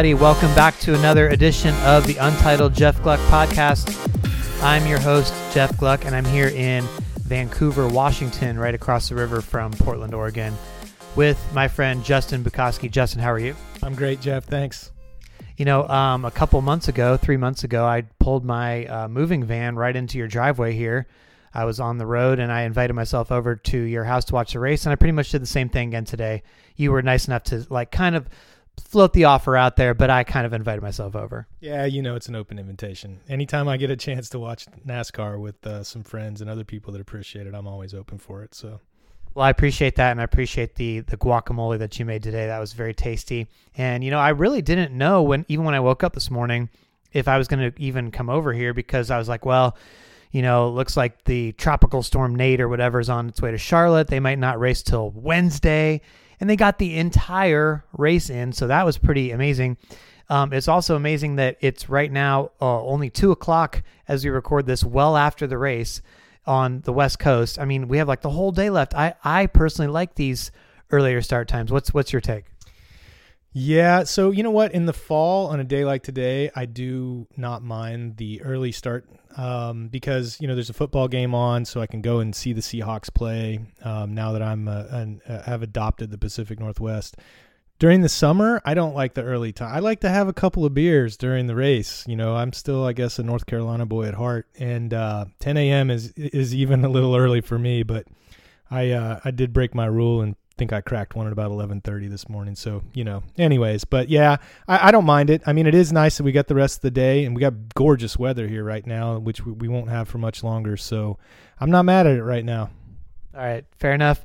everybody. Welcome back to another edition of the Untitled Jeff Gluck podcast. I'm your host, Jeff Gluck, and I'm here in Vancouver, Washington, right across the river from Portland, Oregon, with my friend Justin Bukowski. Justin, how are you? I'm great, Jeff. Thanks. You know, um, a couple months ago, three months ago, I pulled my uh, moving van right into your driveway here. I was on the road and I invited myself over to your house to watch the race, and I pretty much did the same thing again today. You were nice enough to like kind of float the offer out there, but I kind of invited myself over. Yeah, you know, it's an open invitation. Anytime I get a chance to watch NASCAR with uh, some friends and other people that appreciate it, I'm always open for it. So, well, I appreciate that, and I appreciate the the guacamole that you made today. That was very tasty. And you know, I really didn't know when even when I woke up this morning if I was going to even come over here because I was like, well. You know, looks like the tropical storm Nate or whatever is on its way to Charlotte. They might not race till Wednesday and they got the entire race in. So that was pretty amazing. Um, it's also amazing that it's right now uh, only two o'clock as we record this, well after the race on the West Coast. I mean, we have like the whole day left. I I personally like these earlier start times. What's what's your take? Yeah, so you know what? In the fall, on a day like today, I do not mind the early start um, because you know there's a football game on, so I can go and see the Seahawks play. Um, now that I'm uh, an, uh, have adopted the Pacific Northwest. During the summer, I don't like the early time. I like to have a couple of beers during the race. You know, I'm still, I guess, a North Carolina boy at heart, and uh, 10 a.m. is is even a little early for me. But I uh, I did break my rule and think I cracked one at about 11:30 this morning. So you know, anyways, but yeah, I, I, don't mind it. I mean, it is nice that we got the rest of the day and we got gorgeous weather here right now, which we, we won't have for much longer. So I'm not mad at it right now. All right, fair enough.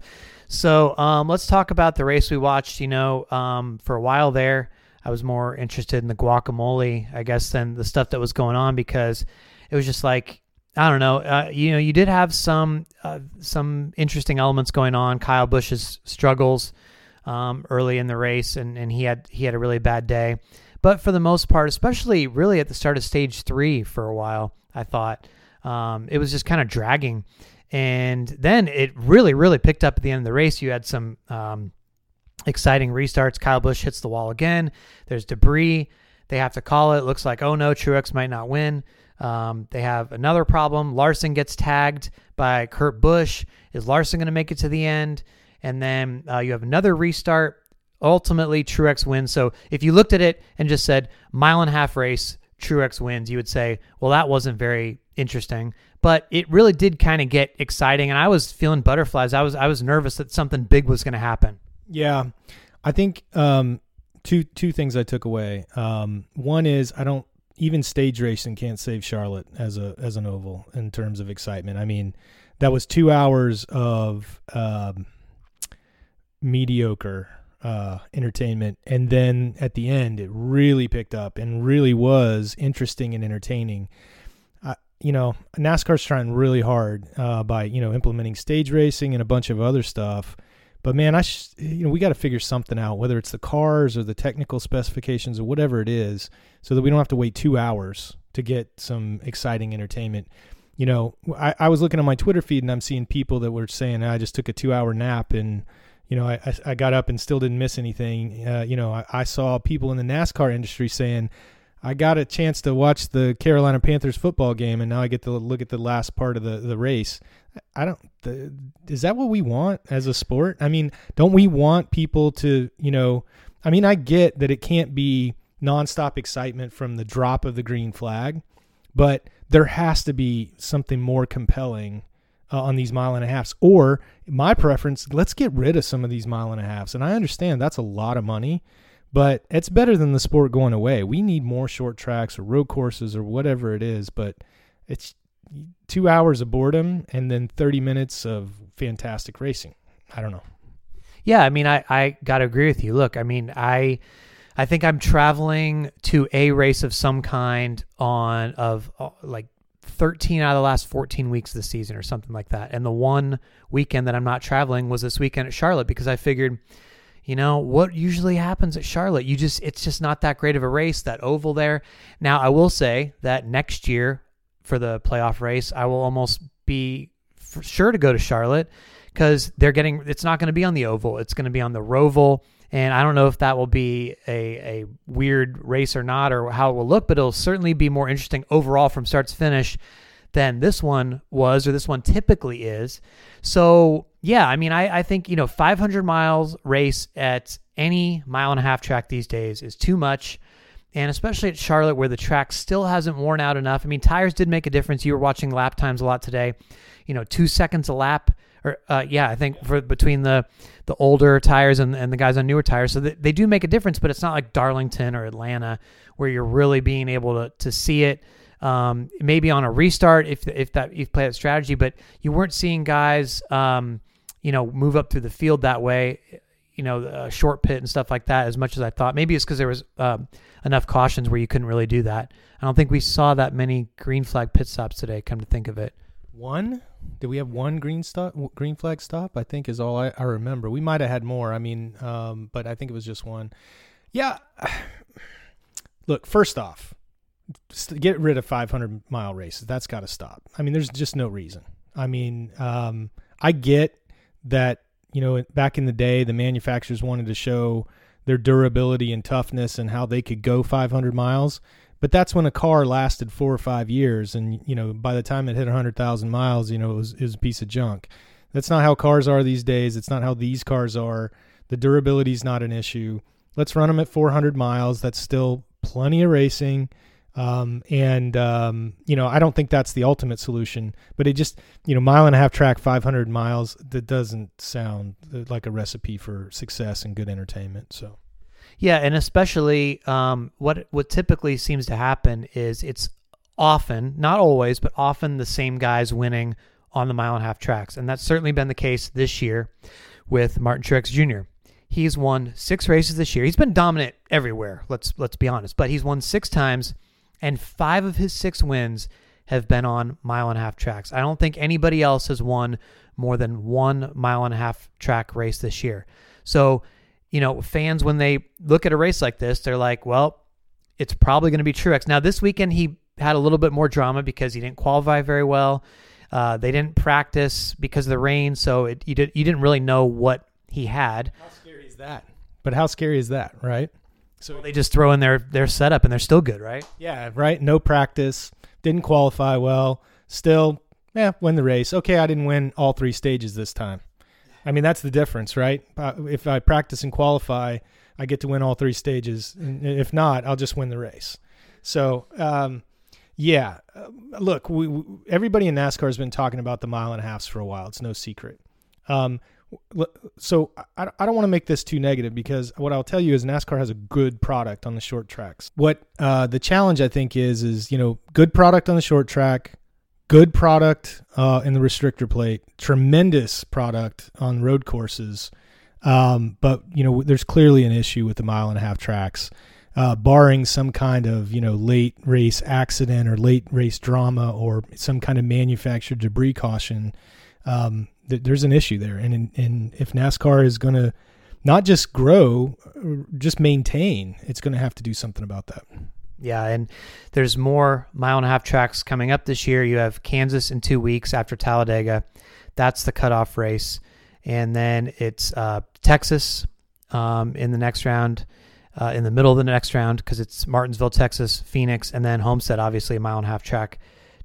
So um, let's talk about the race we watched. You know, um, for a while there, I was more interested in the guacamole, I guess, than the stuff that was going on because it was just like I don't know. Uh, you know, you did have some uh, some interesting elements going on. Kyle Busch's struggles um, early in the race, and, and he had he had a really bad day. But for the most part, especially really at the start of stage three for a while, I thought um, it was just kind of dragging. And then it really, really picked up at the end of the race. You had some um, exciting restarts. Kyle Busch hits the wall again. There's debris. They have to call it. Looks like, oh no, Truex might not win. Um, they have another problem. Larson gets tagged by Kurt Busch. Is Larson going to make it to the end? And then uh, you have another restart. Ultimately, Truex wins. So if you looked at it and just said mile and a half race, Truex wins, you would say, well, that wasn't very interesting. But it really did kind of get exciting, and I was feeling butterflies. I was I was nervous that something big was going to happen. Yeah, I think um, two two things I took away. Um, one is I don't even stage racing can't save Charlotte as a as an oval in terms of excitement. I mean, that was two hours of um, mediocre uh, entertainment, and then at the end, it really picked up and really was interesting and entertaining. You know, NASCAR's trying really hard uh, by you know implementing stage racing and a bunch of other stuff but man, I sh- you know we got to figure something out, whether it's the cars or the technical specifications or whatever it is, so that we don't have to wait two hours to get some exciting entertainment. You know, I, I was looking at my Twitter feed and I'm seeing people that were saying I just took a two hour nap and you know I, I got up and still didn't miss anything. Uh, you know, I, I saw people in the NASCAR industry saying I got a chance to watch the Carolina Panthers football game, and now I get to look at the last part of the, the race. I don't. The, is that what we want as a sport? I mean, don't we want people to, you know? I mean, I get that it can't be nonstop excitement from the drop of the green flag, but there has to be something more compelling uh, on these mile and a halfs. Or my preference, let's get rid of some of these mile and a halfs. And I understand that's a lot of money, but it's better than the sport going away. We need more short tracks or road courses or whatever it is, but it's two hours of boredom and then 30 minutes of fantastic racing. I don't know. Yeah, I mean, I, I got to agree with you. Look, I mean, I I think I'm traveling to a race of some kind on of uh, like 13 out of the last 14 weeks of the season or something like that. And the one weekend that I'm not traveling was this weekend at Charlotte because I figured, you know, what usually happens at Charlotte, you just it's just not that great of a race that oval there. Now, I will say that next year for the playoff race, I will almost be sure to go to Charlotte because they're getting it's not going to be on the oval, it's going to be on the Roval And I don't know if that will be a, a weird race or not, or how it will look, but it'll certainly be more interesting overall from start to finish than this one was, or this one typically is. So, yeah, I mean, I, I think, you know, 500 miles race at any mile and a half track these days is too much. And especially at Charlotte, where the track still hasn't worn out enough. I mean, tires did make a difference. You were watching lap times a lot today. You know, two seconds a lap, or uh, yeah, I think for between the the older tires and, and the guys on newer tires, so they, they do make a difference. But it's not like Darlington or Atlanta, where you're really being able to to see it. Um, maybe on a restart if if that if you play that strategy, but you weren't seeing guys, um, you know, move up through the field that way you know, short pit and stuff like that as much as I thought. Maybe it's because there was um, enough cautions where you couldn't really do that. I don't think we saw that many green flag pit stops today. Come to think of it, one. Did we have one green stop? Green flag stop? I think is all I, I remember. We might have had more. I mean, um, but I think it was just one. Yeah. Look, first off, get rid of 500 mile races. That's got to stop. I mean, there's just no reason. I mean, um, I get that you know, back in the day, the manufacturers wanted to show their durability and toughness and how they could go 500 miles. But that's when a car lasted four or five years, and you know, by the time it hit 100,000 miles, you know, it was, it was a piece of junk. That's not how cars are these days. It's not how these cars are. The durability is not an issue. Let's run them at 400 miles. That's still plenty of racing. Um, and um, you know, I don't think that's the ultimate solution, but it just you know, mile and a half track, 500 miles, that doesn't sound like a recipe for success and good entertainment. So, yeah, and especially um, what what typically seems to happen is it's often, not always, but often the same guys winning on the mile and a half tracks, and that's certainly been the case this year with Martin Truex Jr. He's won six races this year. He's been dominant everywhere. Let's let's be honest, but he's won six times and five of his six wins have been on mile and a half tracks. I don't think anybody else has won more than one mile and a half track race this year. So, you know, fans, when they look at a race like this, they're like, well, it's probably going to be Truex. Now, this weekend, he had a little bit more drama because he didn't qualify very well. Uh, they didn't practice because of the rain, so it, you, did, you didn't really know what he had. How scary is that? But how scary is that, right? So they just throw in their their setup and they're still good, right? Yeah, right. No practice, didn't qualify well. Still, yeah, win the race. Okay, I didn't win all three stages this time. I mean, that's the difference, right? If I practice and qualify, I get to win all three stages. If not, I'll just win the race. So, um, yeah, uh, look, we, we, everybody in NASCAR has been talking about the mile and a half for a while. It's no secret. Um, so I, I don't want to make this too negative because what I'll tell you is NASCAR has a good product on the short tracks. What uh, the challenge I think is is you know good product on the short track, good product uh, in the restrictor plate, tremendous product on road courses. Um, but you know there's clearly an issue with the mile and a half tracks. Uh, barring some kind of you know late race accident or late race drama or some kind of manufactured debris caution, um, there's an issue there, and and if NASCAR is going to not just grow, just maintain, it's going to have to do something about that. Yeah, and there's more mile and a half tracks coming up this year. You have Kansas in two weeks after Talladega. That's the cutoff race. And then it's uh, Texas um, in the next round, uh, in the middle of the next round, because it's Martinsville, Texas, Phoenix, and then Homestead, obviously a mile and a half track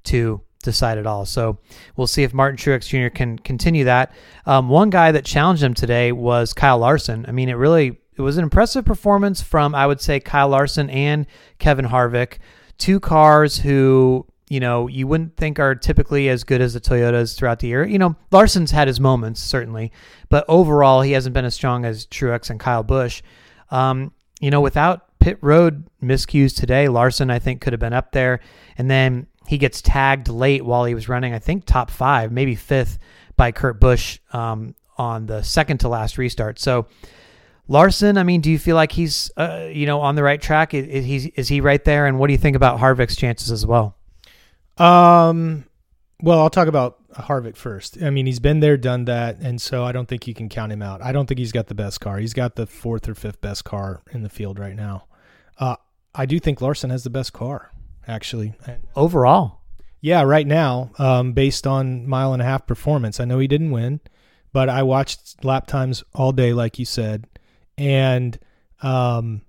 to decide it all. So we'll see if Martin Truex Jr. can continue that. Um, one guy that challenged him today was Kyle Larson. I mean, it really it was an impressive performance from I would say Kyle Larson and Kevin Harvick, two cars who you know you wouldn't think are typically as good as the Toyotas throughout the year. You know, Larson's had his moments certainly, but overall he hasn't been as strong as Truex and Kyle Busch. Um, you know, without pit road miscues today, Larson I think could have been up there, and then he gets tagged late while he was running, I think top five, maybe fifth by Kurt Busch um, on the second to last restart. So Larson, I mean, do you feel like he's uh, you know on the right track? Is, is, he is he right there? And what do you think about Harvick's chances as well? Um, well, I'll talk about Harvick first. I mean, he's been there, done that, and so I don't think you can count him out. I don't think he's got the best car. He's got the fourth or fifth best car in the field right now. Uh, I do think Larson has the best car actually. Overall, yeah, right now, um, based on mile and a half performance, I know he didn't win, but I watched lap times all day, like you said, and um,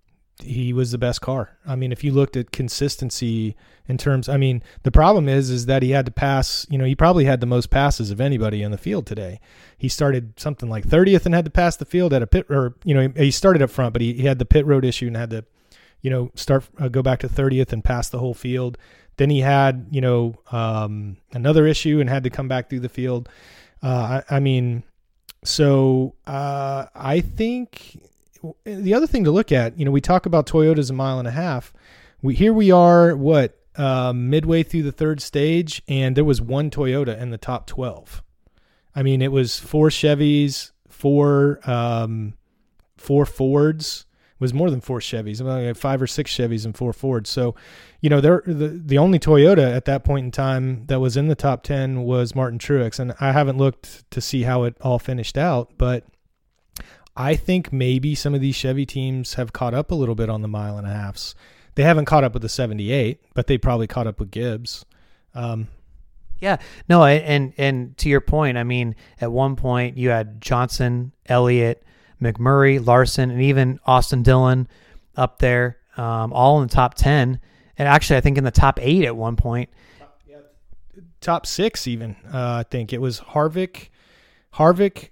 he was the best car. I mean, if you looked at consistency in terms, I mean, the problem is is that he had to pass. You know, he probably had the most passes of anybody in the field today. He started something like 30th and had to pass the field at a pit, or you know, he started up front, but he, he had the pit road issue and had to, you know, start uh, go back to 30th and pass the whole field. Then he had, you know, um, another issue and had to come back through the field. Uh, I, I mean, so uh, I think the other thing to look at, you know, we talk about Toyota's a mile and a half. We here we are, what uh, midway through the third stage, and there was one Toyota in the top twelve. I mean, it was four Chevys, four um, four Fords. Was more than four Chevys, about five or six Chevys and four Fords. So, you know, there the the only Toyota at that point in time that was in the top ten was Martin Truex, and I haven't looked to see how it all finished out, but I think maybe some of these Chevy teams have caught up a little bit on the mile and a halfs. They haven't caught up with the 78, but they probably caught up with Gibbs. Um, yeah, no, and and to your point, I mean, at one point you had Johnson, Elliott, McMurray, Larson, and even Austin Dillon up there, um, all in the top ten, and actually I think in the top eight at one point. Top six, even uh, I think it was Harvick, Harvick,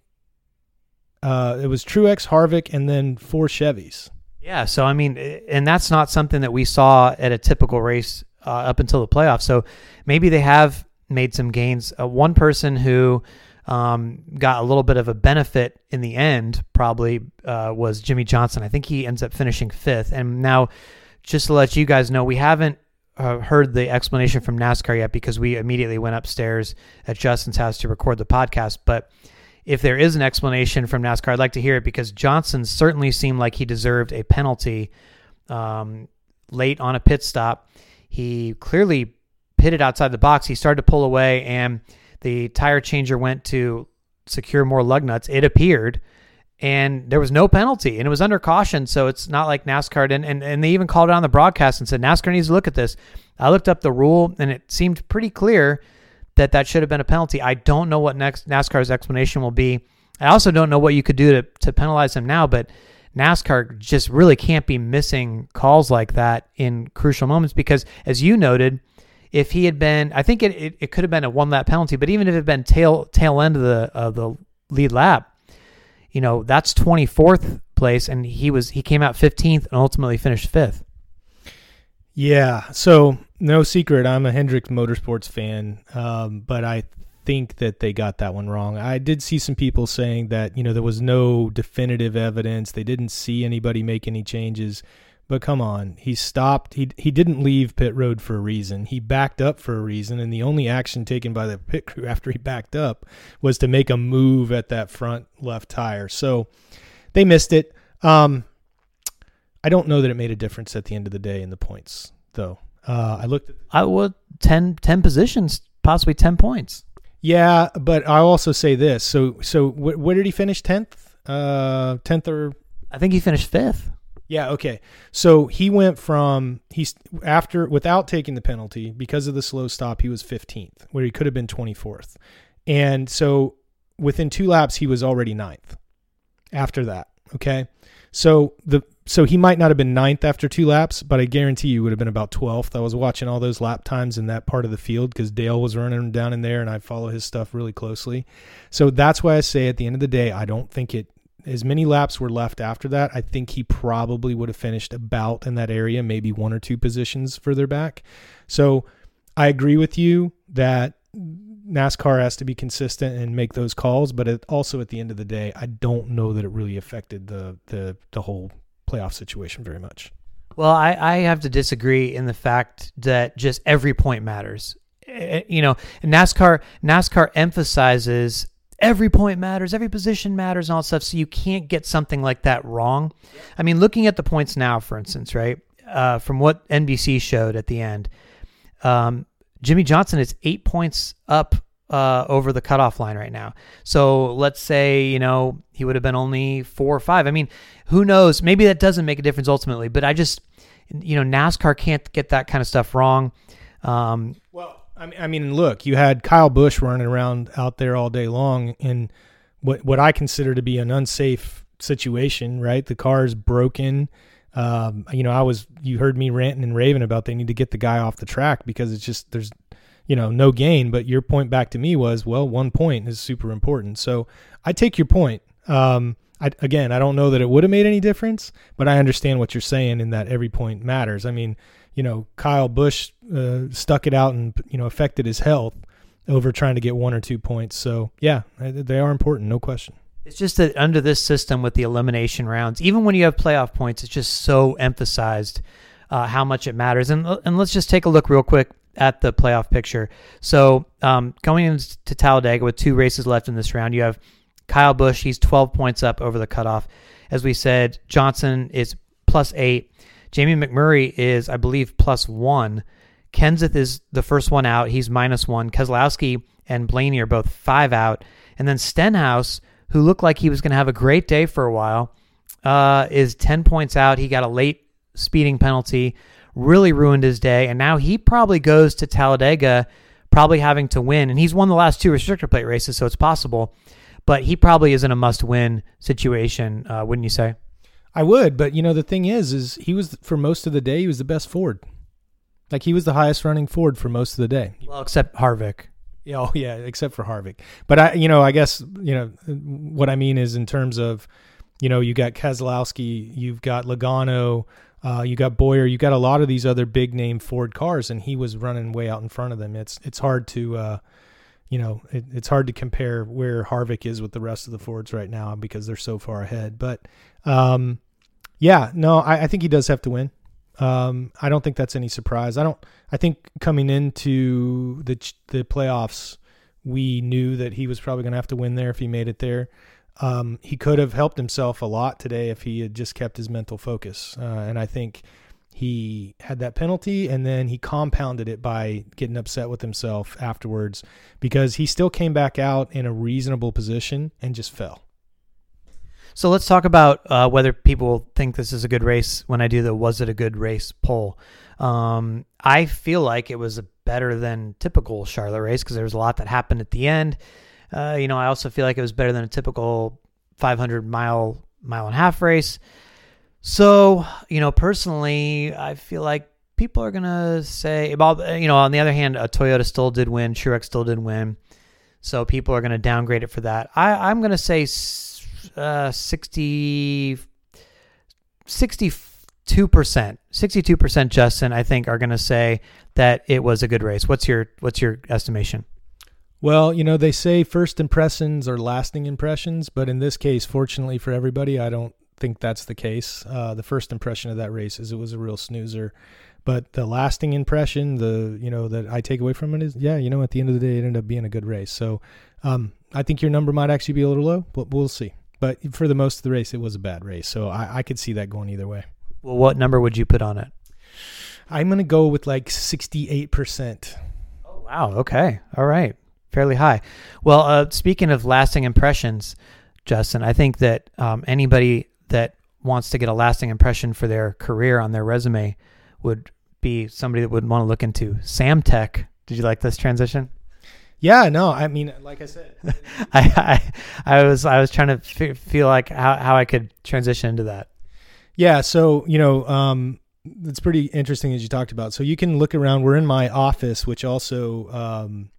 uh, it was Truex, Harvick, and then four Chevys. Yeah, so I mean, and that's not something that we saw at a typical race uh, up until the playoffs. So maybe they have made some gains. Uh, one person who um, got a little bit of a benefit in the end probably uh, was Jimmie Johnson. I think he ends up finishing fifth. And now, just to let you guys know, we haven't uh, heard the explanation from NASCAR yet because we immediately went upstairs at Justin's house to record the podcast. But if there is an explanation from NASCAR, I'd like to hear it because Johnson certainly seemed like he deserved a penalty um, late on a pit stop. He clearly pitted outside the box. He started to pull away, and the tire changer went to secure more lug nuts. It appeared, and there was no penalty, and it was under caution. So it's not like NASCAR didn't. And, and they even called it on the broadcast and said NASCAR needs to look at this. I looked up the rule, and it seemed pretty clear that that should have been a penalty. I don't know what next NASCAR's explanation will be. I also don't know what you could do to, to penalize him now, but NASCAR just really can't be missing calls like that in crucial moments because, as you noted, if he had been, I think it, it, it could have been a one lap penalty, but even if it had been tail tail end of the of the lead lap, you know that's twenty fourth place, and he was he came out fifteenth and ultimately finished fifth. Yeah. So no secret, I'm a Hendrick Motorsports fan, um, but I think that they got that one wrong. I did see some people saying that you know there was no definitive evidence. They didn't see anybody make any changes. But come on, he stopped. He he didn't leave pit road for a reason. He backed up for a reason, and the only action taken by the pit crew after he backed up was to make a move at that front left tire. So they missed it. Um, I don't know that it made a difference at the end of the day in the points, though. Uh, I looked. At, I would 10, 10 positions, possibly ten points. Yeah, but I also say this. So, so wh- where did he finish? Tenth, uh, tenth or? I think he finished fifth. Yeah. Okay. So he went from he's after without taking the penalty because of the slow stop. He was fifteenth, where he could have been twenty fourth, and so within two laps he was already ninth. After that, okay. So the so he might not have been ninth after two laps, but I guarantee you would have been about twelfth. I was watching all those lap times in that part of the field because Dale was running down in there, and I follow his stuff really closely. So that's why I say at the end of the day, I don't think it as many laps were left after that. I think he probably would have finished about in that area, maybe one or two positions further back. So I agree with you that NASCAR has to be consistent and make those calls, but it also at the end of the day, I don't know that it really affected the the the whole playoff situation very much. Well, I, I have to disagree in the fact that just every point matters. Eh, eh, you know, NASCAR NASCAR emphasizes every point matters, every position matters, and all stuff. So you can't get something like that wrong. I mean, looking at the points now, for instance, right, uh, from what NBC showed at the end, um, Jimmie Johnson is eight points up uh, over the cutoff line right now. So let's say, you know, he would have been only four or five. I mean, who knows? Maybe that doesn't make a difference ultimately, but I just, you know, NASCAR can't get that kind of stuff wrong. Um, I mean, look, you had Kyle Busch running around out there all day long in what what I consider to be an unsafe situation, right? The car is broken. Um, you know, I was you heard me ranting and raving about they need to get the guy off the track because it's just there's you know no gain. But your point back to me was well, one point is super important. So I take your point. Um, I, again, I don't know that it would have made any difference, but I understand what you're saying in that every point matters. I mean, you know, Kyle Busch uh, stuck it out and you know affected his health over trying to get one or two points. So yeah, they are important, no question. It's just that under this system with the elimination rounds, even when you have playoff points, it's just so emphasized uh, how much it matters. And and let's just take a look real quick at the playoff picture. So um, going into Talladega with two races left in this round, you have Kyle Busch. He's 12 points up over the cutoff. As we said, Johnson is plus eight. Jamie McMurray is, I believe, plus one. Kenseth is the first one out. He's minus one. Keselowski and Blaney are both five out. And then Stenhouse, who looked like he was going to have a great day for a while, uh, is 10 points out. He got a late speeding penalty, really ruined his day. And now he probably goes to Talladega, probably having to win. And he's won the last two restrictor plate races, so it's possible. But he probably is in a must win situation, uh, wouldn't you say? I would, but you know the thing is, is he was for most of the day he was the best Ford. Like he was the highest running Ford for most of the day. Well, except Harvick. Yeah, oh yeah, except for Harvick. But I, you know, I guess you know what I mean is in terms of, you know, you got Keselowski, you've got Logano, uh, you got Bowyer, you got a lot of these other big name Ford cars, and he was running way out in front of them. It's it's hard to, uh, you know, it, it's hard to compare where Harvick is with the rest of the Fords right now because they're so far ahead. But um, yeah, no, I, I think he does have to win. Um, I don't think that's any surprise. I don't. I think coming into the the playoffs, we knew that he was probably going to have to win there if he made it there. Um, he could have helped himself a lot today if he had just kept his mental focus. Uh, and I think he had that penalty and then he compounded it by getting upset with himself afterwards because he still came back out in a reasonable position and just fell. So let's talk about uh, whether people think this is a good race when I do the was it a good race poll. Um, I feel like it was a better than typical Charlotte race because there was a lot that happened at the end. Uh, you know, I also feel like it was better than a typical 500 mile, mile and a half race. So, you know, personally, I feel like people are going to say, about, you know, on the other hand, a Toyota still did win, Truex still did win. So people are going to downgrade it for that. I, I'm going to say uh, 60, 62%, 62% Justin, I think are going to say that it was a good race. What's your, what's your estimation? Well, you know, they say first impressions are lasting impressions, but in this case, fortunately for everybody, I don't think that's the case. Uh, the first impression of that race is it was a real snoozer. But the lasting impression, the you know that I take away from it is, yeah, you know, at the end of the day, it ended up being a good race. So um, I think your number might actually be a little low, but we'll see. But for the most of the race, it was a bad race. So I, I could see that going either way. Well, what number would you put on it? I'm going to go with like 68%. Oh, wow. Okay. All right. Fairly high. Well, uh, speaking of lasting impressions, Justin, I think that um, anybody that wants to get a lasting impression for their career on their resume would be somebody that would want to look into Samtech. Did you like this transition? Yeah, no, I mean, like I said, I, I, I was I was trying to f- feel like how how I could transition into that. Yeah, so you know, um, it's pretty interesting as you talked about. So you can look around. We're in my office, which also um,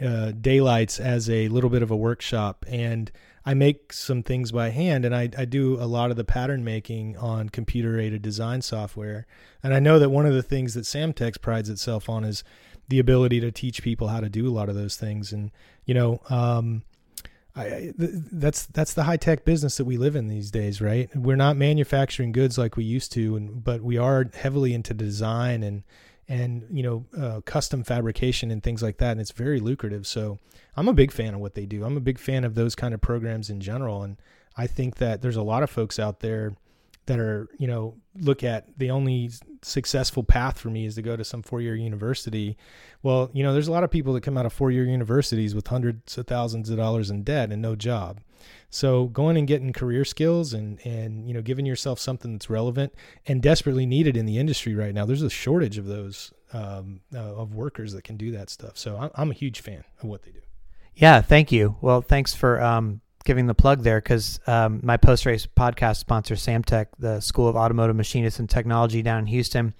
uh, daylights as a little bit of a workshop, and I make some things by hand, and I I do a lot of the pattern making on computer aided design software. And I know that one of the things that Samtech's prides itself on is the ability to teach people how to do a lot of those things. And you know, um, I, that's that's the high tech business that we live in these days, right? We're not manufacturing goods like we used to, and but we are heavily into design and and you know uh, custom fabrication and things like that, and it's very lucrative. So I'm a big fan of what they do. I'm a big fan of those kind of programs in general, and I think that there's a lot of folks out there that are you know look at the only successful path for me is to go to some four-year university. Well you know there's a lot of people that come out of four-year universities with hundreds of thousands of dollars in debt and no job. So going and getting career skills and and you know giving yourself something that's relevant and desperately needed in the industry right now there's a shortage of those um, uh, of workers that can do that stuff. So I'm, I'm a huge fan of what they do. Yeah thank you. Well thanks for um, giving the plug there because um, my post race podcast sponsor, Samtech, the School of Automotive Machinists and Technology down in Houston,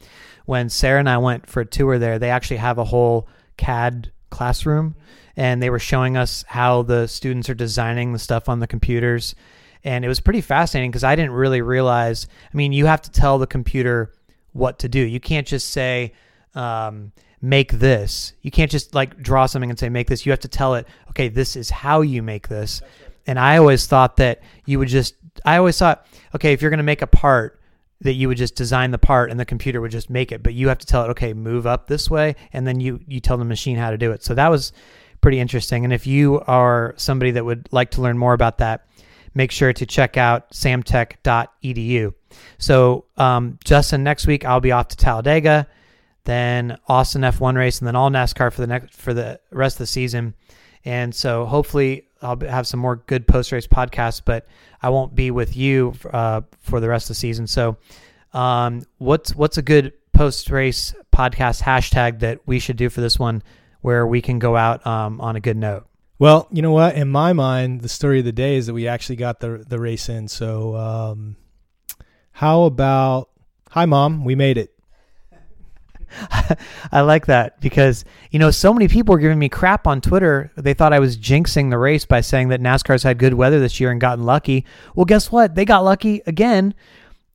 when Sarah and I went for a tour there, they actually have a whole CAD classroom and they were showing us how the students are designing the stuff on the computers. And it was pretty fascinating because I didn't really realize. I mean, you have to tell the computer what to do. You can't just say, um, make this. You can't just like draw something and say, make this. You have to tell it, okay, this is how you make this. And I always thought that you would just, I always thought, okay, if you're going to make a part, that you would just design the part and the computer would just make it. But you have to tell it okay move up this way and then you you tell the machine how to do it. So that was pretty interesting. And if you are somebody that would like to learn more about that make sure to check out samtech.edu so um, justin next week i'll be off to talladega then austin f1 race and then all nascar for the next for the rest of the season. And so hopefully I'll have some more good post race podcasts, but I won't be with you uh, for the rest of the season. So, um, what's what's a good post race podcast hashtag that we should do for this one, where we can go out um, on a good note? Well, you know what? In my mind, the story of the day is that we actually got the the race in. So, um, how about hi, mom, we made it. I like that because you know so many people were giving me crap on Twitter. They thought I was jinxing the race by saying that NASCAR's had good weather this year and gotten lucky. Well, guess what? They got lucky again.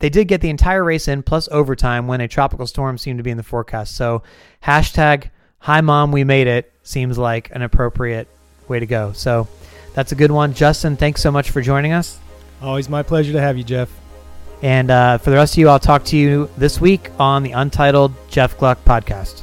They did get the entire race in plus overtime when a tropical storm seemed to be in the forecast. So hashtag Hi Mom, we made it seems like an appropriate way to go. So that's a good one. Justin, thanks so much for joining us. Always my pleasure to have you, Jeff. And uh, for the rest of you, I'll talk to you this week on the Untitled Jeff Gluck podcast.